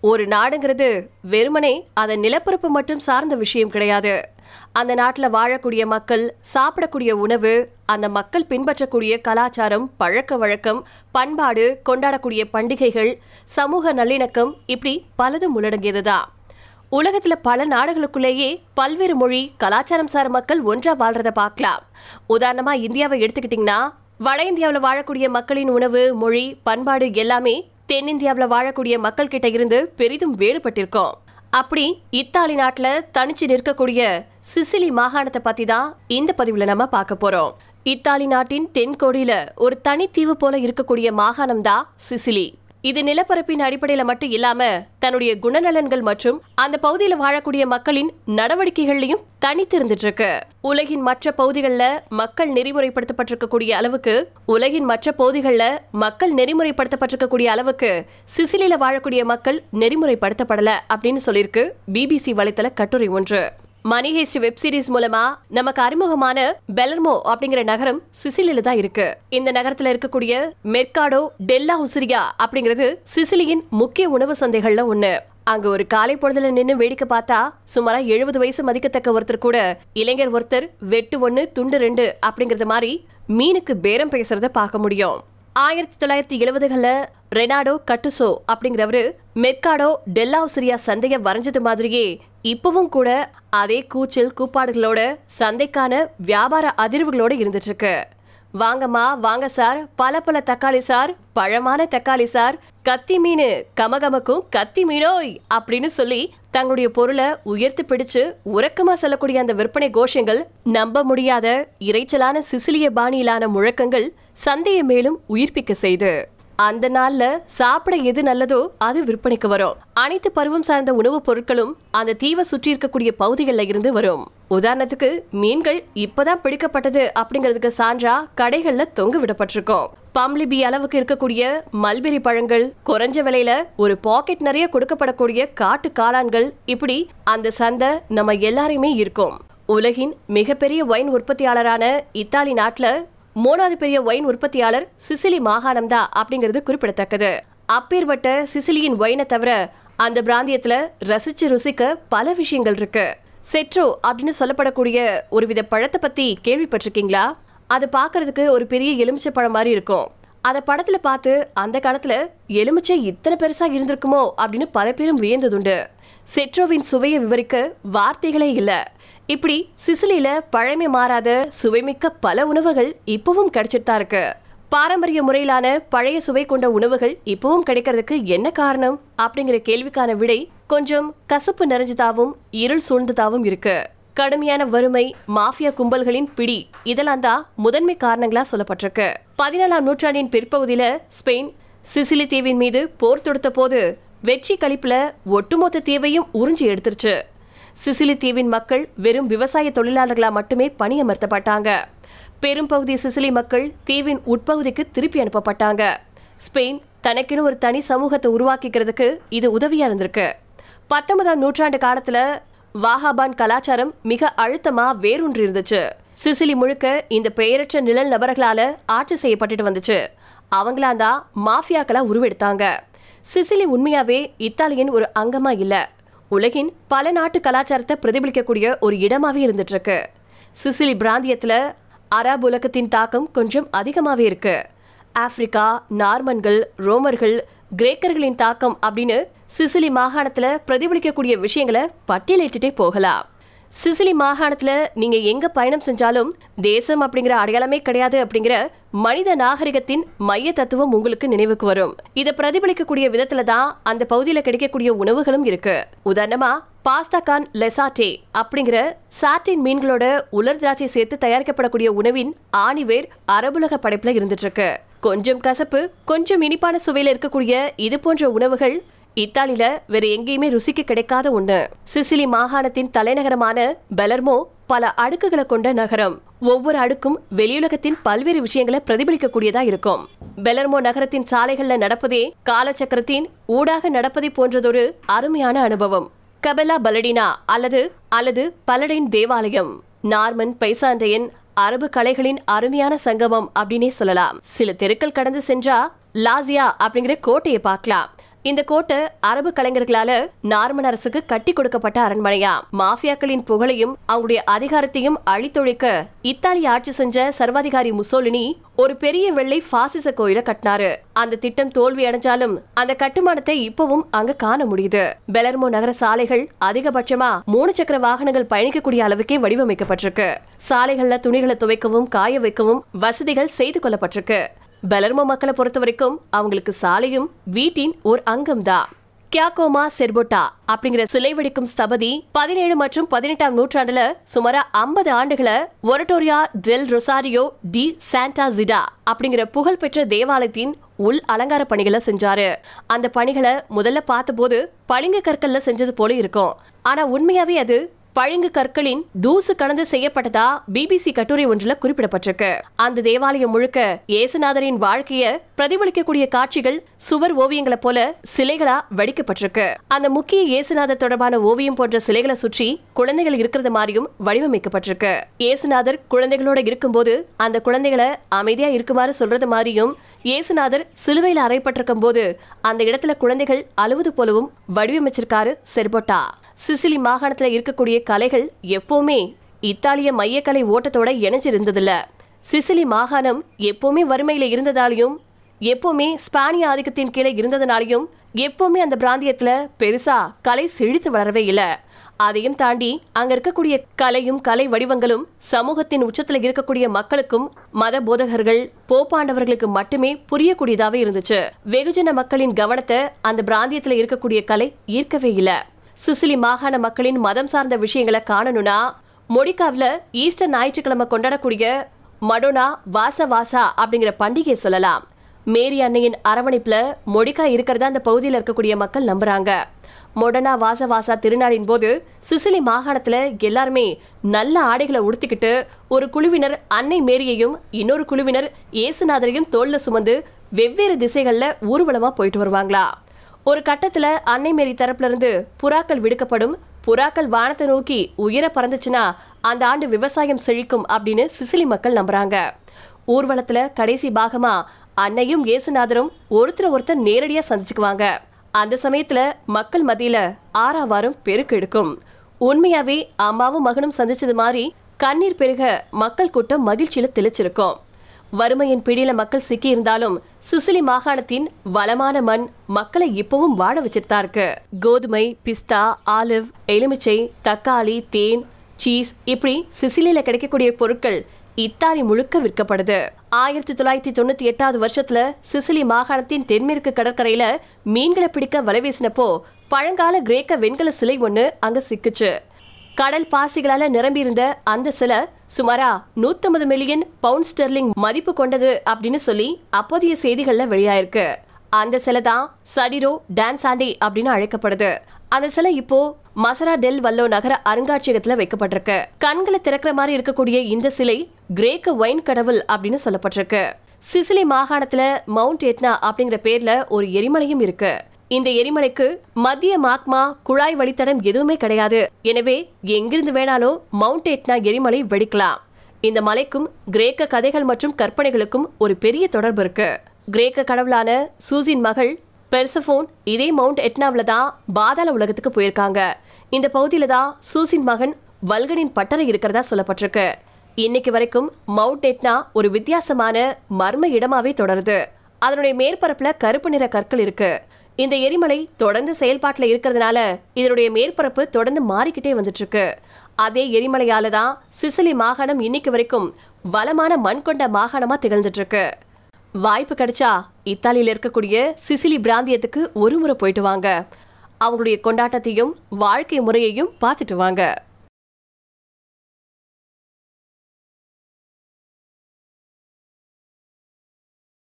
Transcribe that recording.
ஒரு நாடுங்கிறது வெறுமனே அதன் நிலப்பரப்பு மட்டும் சார்ந்த விஷயம் கிடையாது. அந்த நாட்டில் வாழக்கூடிய மக்கள் சாப்பிடக்கூடிய உணவு அந்த மக்கள் பின்பற்றக்கூடிய கலாச்சாரம் பழக்க வழக்கம் பண்பாடு கொண்டாடக்கூடிய பண்டிகைகள் சமூக நல்லிணக்கம் இப்படி பலதும் உள்ளடங்கியதுதான் உலகத்துல பல நாடுகளுக்குள்ளேயே பல்வேறு மொழி கலாச்சாரம் சார் மக்கள் ஒன்றா வாழ்றத பார்க்கலாம். உதாரணமா இந்தியாவை எடுத்துக்கிட்டிங்கன்னா வட இந்தியாவில் வாழக்கூடிய மக்களின் உணவு மொழி பண்பாடு எல்லாமே தென்னிந்தியாவில் வாழக்கூடிய மக்கள் கிட்ட இருந்து பெரிதும் வேறுபட்டிருக்கோம். அப்படி இத்தாலி நாட்டில் தனிச்சு நிற்கக்கூடிய சிசிலி மாகாணத்தை பத்தி தான் இந்த பதிவில் நம்ம பார்க்க போறோம். இத்தாலி நாட்டின் தென்கோடியில ஒரு தனித்தீவு போல இருக்கக்கூடிய மாகாணம் தான் சிசிலி. இது நிலப்பரப்பின் அடிப்படையில மட்டும் இல்லாம தன்னுடைய குணநலன்கள் மற்றும் அந்த பகுதியில வாழக்கூடிய மக்களின் நடவடிக்கைகள்லயும் தனித்து இருந்துட்டு இருக்கு உலகின் மற்ற பகுதிகளில் மக்கள் நெறிமுறைப்படுத்தப்பட்டிருக்கக்கூடிய அளவுக்கு உலகின் மற்ற பகுதிகளில் மக்கள் நெறிமுறைப்படுத்தப்பட்டிருக்கக்கூடிய அளவுக்கு சிசிலியில வாழக்கூடிய மக்கள் நெறிமுறைப்படுத்தப்படல அப்படின்னு சொல்லியிருக்கு பிபிசி வலைத்தள கட்டுரை ஒன்று. மணி ஹேஸ்ட் வெப் சீரிஸ் மூலமா நமக்கு அறிமுகமான பெலர்மோ அப்படிங்கிற நகரம் சிசிலியில தான் இருக்கு. இந்த நகரத்துல இருக்கக்கூடிய மெர்காடோ டெல்லா உசிரியா அப்படிங்கிறது சிசிலியின் முக்கிய உணவு சந்தைகள்ல ஒண்ணு. அங்க ஒரு காலை பொழுதுல நின்னு வேடிக்கை பார்த்தா சுமாரா எழுபது வயசு மதிக்கத்தக்க ஒருத்தர் கூட இளைஞர் ஒருத்தர் வெட்டு ஒண்ணு துண்டு ரெண்டு அப்படிங்கறது மாதிரி மீனுக்கு பேரம் பேசுறத பார்க்க முடியும். ஆயிரத்தி தொள்ளாயிரத்தி எழுபதுகள்ல ரெனாடோ கட்டுசோ அப்படிங்கிறவரு மெர்காடோ டெல்லாவுசிரியா சந்தைய வரைஞ்சது மாதிரியே இப்பவும் கூட அதே கூச்சல் கூப்பாடுகளோட சந்தைக்கான வியாபார அதிர்வுகளோட இருந்துட்டு இருக்கு வாங்கம்மா வாங்க சார். பல பல தக்காளி சார். பழமான தக்காளி சார். கத்தி மீன் கமகமக்கும் கத்தி மீனோய் அப்படின்னு சொல்லி தங்களுடைய பொருளை உயர்த்தி பிடிச்சு உறக்கமா சொல்லக்கூடிய அந்த விற்பனை கோஷங்கள் நம்ப முடியாத இறைச்சலான சிசிலிய பாணியிலான முழக்கங்கள் சந்தையை மேலும் உயிர்ப்பிக்க செய்து. அந்த நாள்ல சாப்பிட எது நல்லதோ அது விற்பனைக்கு வரும். அனைத்து பருவம் சார்ந்த உணவுப் பொருட்களும் அந்த தீவை சுற்றி இருக்கக்கூடிய பகுதிகளில் இருந்து வரும். உதாரணத்துக்கு மீன்கள் இப்பதான் பிடிக்கப்பட்டது அப்படிங்கிறதுக்கு சான்றா கடைகள்ல தொங்க விடப்பட்டிருக்கும். பம்லிபி அளவுக்கு இருக்கக்கூடிய மல்பெரி பழங்கள் குறைஞ்ச விலையில ஒரு பாக்கெட் நிறைய கொடுக்கப்படக்கூடிய காட்டு காளான்கள் இப்படி அந்த சந்தை நம்ம எல்லாரையுமே இருக்கும் உலகின் மிகப்பெரிய ஒயின் உற்பத்தியாளரான இத்தாலி நாட்டில் மூணாவது பெரிய ஒயின் உற்பத்தியாளர் சிசிலி மாகாணம் தான் அப்படிங்கிறது குறிப்பிடத்தக்கது. அப்பேற்பட்ட சிசிலியின் ஒயினை தவிர அந்த பிராந்தியத்துல ரசிச்சு ருசிக்க பல விஷயங்கள் இருக்கு. செட்ரோ அப்படின்னு சொல்லப்படக்கூடிய ஒரு வித பழத்தை பத்தி கேள்விப்பட்டிருக்கீங்களா? அது பாக்குறதுக்கு ஒரு பெரிய எலுமிச்சை பழம் மாதிரி இருக்கும். அத படத்துல பார்த்து அந்த காலத்துல எலுமிச்சை இத்தனை பெருசா இருந்திருக்குமோ அப்படின்னு பல பேரும் வியந்ததுண்டு. செட்ரோவின் சுவையை விவரிக்க வார்த்தைகளே இல்லை. இப்படி சிசிலியில பழமை மாறாத சுவைமிக்க பல உணவுகள் இப்பவும் கிடைச்சிட்டு தான் இருக்கு. பாரம்பரிய முறையிலான பழைய சுவை கொண்ட உணவுகள் இப்பவும் கிடைக்கிறதுக்கு என்ன காரணம்? அப்படிங்கிற கேள்விக்கான விடை கொஞ்சம் கசப்பு நிறைஞ்சதாவும் இருள் சூழ்ந்ததாவும் இருக்கு. கடுமையான வறுமை மாஃபியா கும்பல்களின் பிடி இதெல்லாம் தான் முதன்மை காரணங்களா சொல்லப்பட்டிருக்கு. பதினேழாம் நூற்றாண்டின் பிற்பகுதியில ஸ்பெயின் சிசிலி தீவின் மீது போர் தொடுத்த போது வெற்றி கழிப்புல ஒட்டுமொத்த தீவையும் உறிஞ்சி எடுத்துருச்சு. சிசிலி தீவின் மக்கள் வெறும் விவசாய தொழிலாளர்களா மட்டுமே பணியமர்த்தப்பட்டாங்க. பெரும்பகுதி சிசிலி மக்கள் தீவின் உட்பகுதிக்கு திருப்பி அனுப்பப்பட்டாங்க. ஸ்பெயின் தனக்குன்னு ஒரு தனி சமூகத்தை உருவாக்கிக்கிறதுக்கு இது உதவியா இருந்திருக்கு. பத்தொன்பதாம் நூற்றாண்டு காலத்துல வாஹாபான் கலாச்சாரம் மிக அழுத்தமா வேரூன்றி இருந்துச்சு. சிசிலி முழுக்க இந்த பெயரற்ற நிழல் நபர்களால ஆட்சி செய்யப்பட்டுட்டு வந்துச்சு. அவங்களாந்தான் மாஃபியாக்களா உருவெடுத்தாங்க. சிசிலி உண்மையாவே இத்தாலியின் ஒரு அங்கமா இல்ல. உலகின் பல நாட்டு கலாச்சாரத்தை பிரதிபலிக்கக்கூடிய ஒரு இடமாவே இருந்துட்டு இருக்கு சிசிலி பிராந்தியத்துல அரபு உலகத்தின் தாக்கம் கொஞ்சம் அதிகமாவே இருக்கு. ஆப்பிரிக்கா நார்மன்கள் ரோமர்கள் கிரேக்கர்களின் தாக்கம் அப்படின்னு சிசிலி மாகாணத்துல பிரதிபலிக்கக்கூடிய விஷயங்களை பட்டியலிட்டுட்டே போகலாம். சிசிலி மாகாணத்துல நீங்க எங்க பயணம் செஞ்சாலும் தேசம் அப்படிங்கிற அடையாளமே கிடையாது அப்படிங்கிற மனித நாகரிகத்தின் மைய தத்துவம் உங்களுக்கு நினைவுக்கு வரும். இதை பிரதிபலிக்கக்கூடிய விதத்துல தான் அந்த பகுதியில கிடைக்கக்கூடிய உணவுகளும் இருக்கு. உதாரணமா பாஸ்தா கான் லெசாட்டே அப்படிங்கிற சாட்டின் மீன்களோட உலர் திராட்சை சேர்த்து தயாரிக்கப்படக்கூடிய உணவின் ஆணிவேர் அரபுலக படைப்புல இருந்துட்டு இருக்கு. கொஞ்சம் கசப்பு கொஞ்சம் இனிப்பான சுவையில இருக்கக்கூடிய இது போன்ற உணவுகள் இத்தாலியில வேற எங்கேயுமே ருசிக்கு கிடைக்காத ஒண்ணு. சிசிலி மாகாணத்தின் தலைநகரமான பெலர்மோ பல அடுக்குகளை கொண்ட நகரம். ஒவ்வொரு அடுக்கும் வெளியுலகத்தின் பல்வேறு விஷயங்களை பிரதிபலிக்கக்கூடியதா இருக்கும். பெலர்மோ நகரத்தின் சாலைகள்ல நடப்பதே காலச்சக்கரத்தின் ஊடாக நடப்பதை போன்றதொரு அருமையான அனுபவம். கபெலா பலடினா அல்லது அல்லது பலடின் தேவாலயம். நார்மன் பைசாந்தையன் அரபு கலைகளின் அருமையான சங்கமம் அப்படின்னே சொல்லலாம். சில தெருக்கள் கடந்து சென்றா லாசியா அப்படிங்கிற கோட்டையை பார்க்கலாம். இந்த கோட்டை அரபு கலைஞர்களால நார்மன் அரசுக்கு கட்டி கொடுக்கப்பட்ட அரண்மனையா? மாஃபியாக்களின் புகழையும் அவங்களுடைய அதிகாரத்தையும் அழித்தொழிக்க இத்தாலி ஆட்சி செஞ்ச சர்வாதிகாரி முசோலினி ஒரு பெரிய வெள்ளை பாசிச கோயில கட்டினாரு. அந்த திட்டம் தோல்வி அடைஞ்சாலும் அந்த கட்டுமானத்தை இப்பவும் அங்க காண முடியுது. பெலர்மோ நகர சாலைகள் அதிகபட்சமா மூணு சக்கர வாகனங்கள் பயணிக்கக்கூடிய அளவுக்கே வடிவமைக்கப்பட்டிருக்கு. சாலைகள்ல துணிகளை துவைக்கவும் காய வைக்கவும் வசதிகள் செய்து கொள்ளப்பட்டிருக்கு. பெலர்மோ மக்களை பொறுத்த வரைக்கும் அவங்களுக்கு சாலையும் வீட்டின் ஒரு அங்கம்தான் கியாகோமா செர்போட்டா அப்படிங்கிற சிலை வெடிக்கும் ஸ்தபதி பதினேழு மற்றும் பதினெட்டாம் நூற்றாண்டுல சுமாரா ஐம்பது ஆண்டுகளை Oratorio del Rosario di Santa Zita அப்படிங்கிற புகழ்பெற்ற தேவாலயத்தின் உள் அலங்கார பணிகளை செஞ்சாரு. அந்த பணிகளை முதல்ல பார்த்தபோது பளிங்கு கற்கள்ல செஞ்சது போல இருக்கும். ஆனா உண்மையாவே அது பழுங்கு கற்களின் தூசு கலந்து செய்யப்பட்டதா பிபிசி கட்டுரை ஒன்றில் குறிப்பிடப்பட்டிருக்கு. அந்த தேவாலயம் முழுக்க இயேசுநாதரின் வாழ்க்கைய பிரதிபலிக்கக்கூடிய காட்சிகள் சுவர் ஓவியங்களை போல சிலைகளா வடிக்கப்பட்டிருக்கு. அந்த முக்கிய இயேசுநாதர் தொடர்பான ஓவியம் போன்ற சிலைகளை சுற்றி குழந்தைகள் இருக்கிறது மாதிரியும் வடிவமைக்கப்பட்டிருக்கு. இயேசுநாதர் குழந்தைகளோட இருக்கும்போது அந்த குழந்தைகளை அமைதியா இருக்குமாறு சொல்றது மாதிரியும் இயேசுநாதர் சிலுவையில் அறைப்பட்டிருக்கும் போது அந்த இடத்துல குழந்தைகள் அழுவது போலவும் வடிவமைச்சிருக்காரு செர்போட்டா. சிசிலி மாகாணத்துல இருக்கக்கூடிய கலைகள் எப்பவுமே இத்தாலிய மையக்கலை ஓட்டத்தோட இணைஞ்சிருந்ததில்ல. சிசிலி மாகாணம் எப்பவுமே வறுமையில இருந்ததாலையும் எப்பவுமே ஸ்பானிய ஆதிக்கத்தின் கீழே இருந்ததுனாலையும் எப்பவுமே அந்த பிராந்தியத்துல பெருசா கலை செழித்து வளரவே இல்லை. அதையும் தாண்டி அங்க இருக்கக்கூடிய கலையும் கலை வடிவங்களும் சமூகத்தின் உச்சத்துல இருக்கக்கூடிய மக்களுக்கும் மத போதகர்கள் போப்பாண்டவர்களுக்கு மட்டுமே புரியக்கூடியதாவே இருந்துச்சு. வெகுஜன மக்களின் கவனத்தை அந்த பிராந்தியத்துல இருக்கக்கூடிய கலை ஈர்க்கவே இல்ல. சிசிலி மாகாண மக்களின் மதம் சார்ந்த விஷயங்களை காணணும்னா மொடிக்காவில் ஈஸ்டர் ஞாயிற்றுக்கிழமை கொண்டாடக்கூடிய மடோனா வாச வாசா அப்படிங்கிற பண்டிகையை சொல்லலாம். மேரி அன்னையின் அரவணைப்புல மொடிக்கா இருக்கிறதா அந்த பகுதியில் இருக்கக்கூடிய மக்கள் நம்புறாங்க. மொடனா வாச வாசா திருநாளின் போது சிசிலி மாகாணத்துல எல்லாருமே நல்ல ஆடைகளை உடுத்திக்கிட்டு ஒரு குழுவினர் அன்னை மேரியையும் இன்னொரு குழுவினர் இயேசுநாதரையும் தோல்ல சுமந்து வெவ்வேறு திசைகள்ல ஊர்வலமா போயிட்டு வருவாங்களா? ஒரு கட்டத்துல அன்னை மேரி தரப்புல இருந்து புறாக்கள் விடுக்கப்படும். புறாக்கள் வானத்தை நோக்கி உயர பறந்துச்சுன்னா அந்த ஆண்டு விவசாயம் செழிக்கும் அப்படின்னு சிசிலி மக்கள் நம்புறாங்க. ஊர்வலத்துல கடைசி பாகமா அன்னையும் இயேசுநாதரும் ஒருத்தர் ஒருத்தர் நேரடியா சந்திச்சுக்குவாங்க. அந்த சமயத்துல மக்கள் மத்தியில ஆறாவாரம் பெருக்கெடுக்கும் உண்மையாவே அம்மாவும் மகனும் சந்திச்சது மாதிரி கண்ணீர் பெருக மக்கள் கூட்டம் மகிழ்ச்சியில தெளிச்சிருக்கும். வறுமையின் பிடியில மக்கள் சிக்கி இருந்தாலும் சிசிலி மாகாணத்தின் வளமான மண் மக்களை இப்பவும் வாழ வச்சுட்டு இருக்கு. கோதுமை பிஸ்தா ஆலிவ் எலுமிச்சை தக்காளி தேன் சீஸ் இப்படி சிசிலியில கிடைக்கக்கூடிய பொருட்கள் இத்தாலி முழுக்க விற்கப்படுது. ஆயிரத்தி தொள்ளாயிரத்தி தொண்ணூத்தி எட்டாவது வருஷத்துல சிசிலி மாகாணத்தின் தென்மேற்கு கடற்கரையில மீன்களை பிடிக்க வலை வீசினப்போ பழங்கால கிரேக்க வெண்கல சிலை ஒன்று அங்க சிக்குச்சு. கடல் பாசிகளால நிரம்பியிருந்த அந்த சிலை சுமாரா நூத்தம்பது மில்லியன் பவுண்ட் ஸ்டெர்லிங் மதிப்பு கொண்டது அப்படின்னு சொல்லி அப்போதைய செய்திகள்ல வெளியாயிருக்கு. அந்த சிலை தான் சடிரோ டான்சாண்டி அப்படின்னு அழைக்கப்படுது. அந்த சிலை இப்போ மசரா டெல் வல்லோ நகர அருங்காட்சியகத்துல வைக்கப்பட்டிருக்கு. கண்களை திறக்கிற மாதிரி இருக்கக்கூடிய இந்த சிலை கிரேக்க ஒயின் கடவுள் அப்படின்னு சொல்லப்பட்டிருக்கு. சிசிலி மாகாணத்துல மவுண்ட் எட்னா அப்படிங்கிற பேர்ல ஒரு எரிமலையும் இருக்கு. இந்த எரிமலைக்கு மத்திய மாக்மா குழாய் வழித்தடம் எதுவுமே கிடையாது. எனவே எங்கிருந்து வேணாலும் மவுண்ட் எட்னா எரிமலை வெடிக்கலாம். இந்த மலைக்கும் கிரேக்க கதைகள் மற்றும் கற்பனைகளுக்கும் ஒரு பெரிய தொடர்பு இருக்கு. கிரேக்க கடவுளான சூசின் மகள் பெர்சஃபோன் இதே மவுண்ட் எட்னாவில் தான் பாதாள உலகத்துக்கு போயிருக்காங்க. இந்த பகுதியில தான் சூசின் மகன் வல்கனின் பட்டறை இருக்கிறதா சொல்லப்பட்டிருக்கு. இன்னைக்கு வரைக்கும் மவுண்ட் எட்னா ஒரு வித்தியாசமான மர்ம இடமாவே தொடருது. அதனுடைய மேற்பரப்புல கருப்பு நிற கற்கள் இருக்கு. இந்த எரிமலை தொடர்ந்து செயல்பாட்டில் இருக்கிறதுனால இதனுடைய மேற்பரப்பு தொடர்ந்து மாறிக்கிட்டே வந்துட்டு இருக்கு அதே எரிமலையால தான் சிசிலி மாகாணம் இன்னைக்கு வரைக்கும் வளமான மண் கொண்ட மாகாணமா திகழ்ந்துட்டு இருக்கு வாய்ப்பு கிடைச்சா இத்தாலியில இருக்கக்கூடிய சிசிலி பிராந்தியத்துக்கு ஒரு முறை போயிட்டு வாங்க. அவங்களுடைய கொண்டாட்டத்தையும் வாழ்க்கை முறையையும் பார்த்துட்டு வாங்க.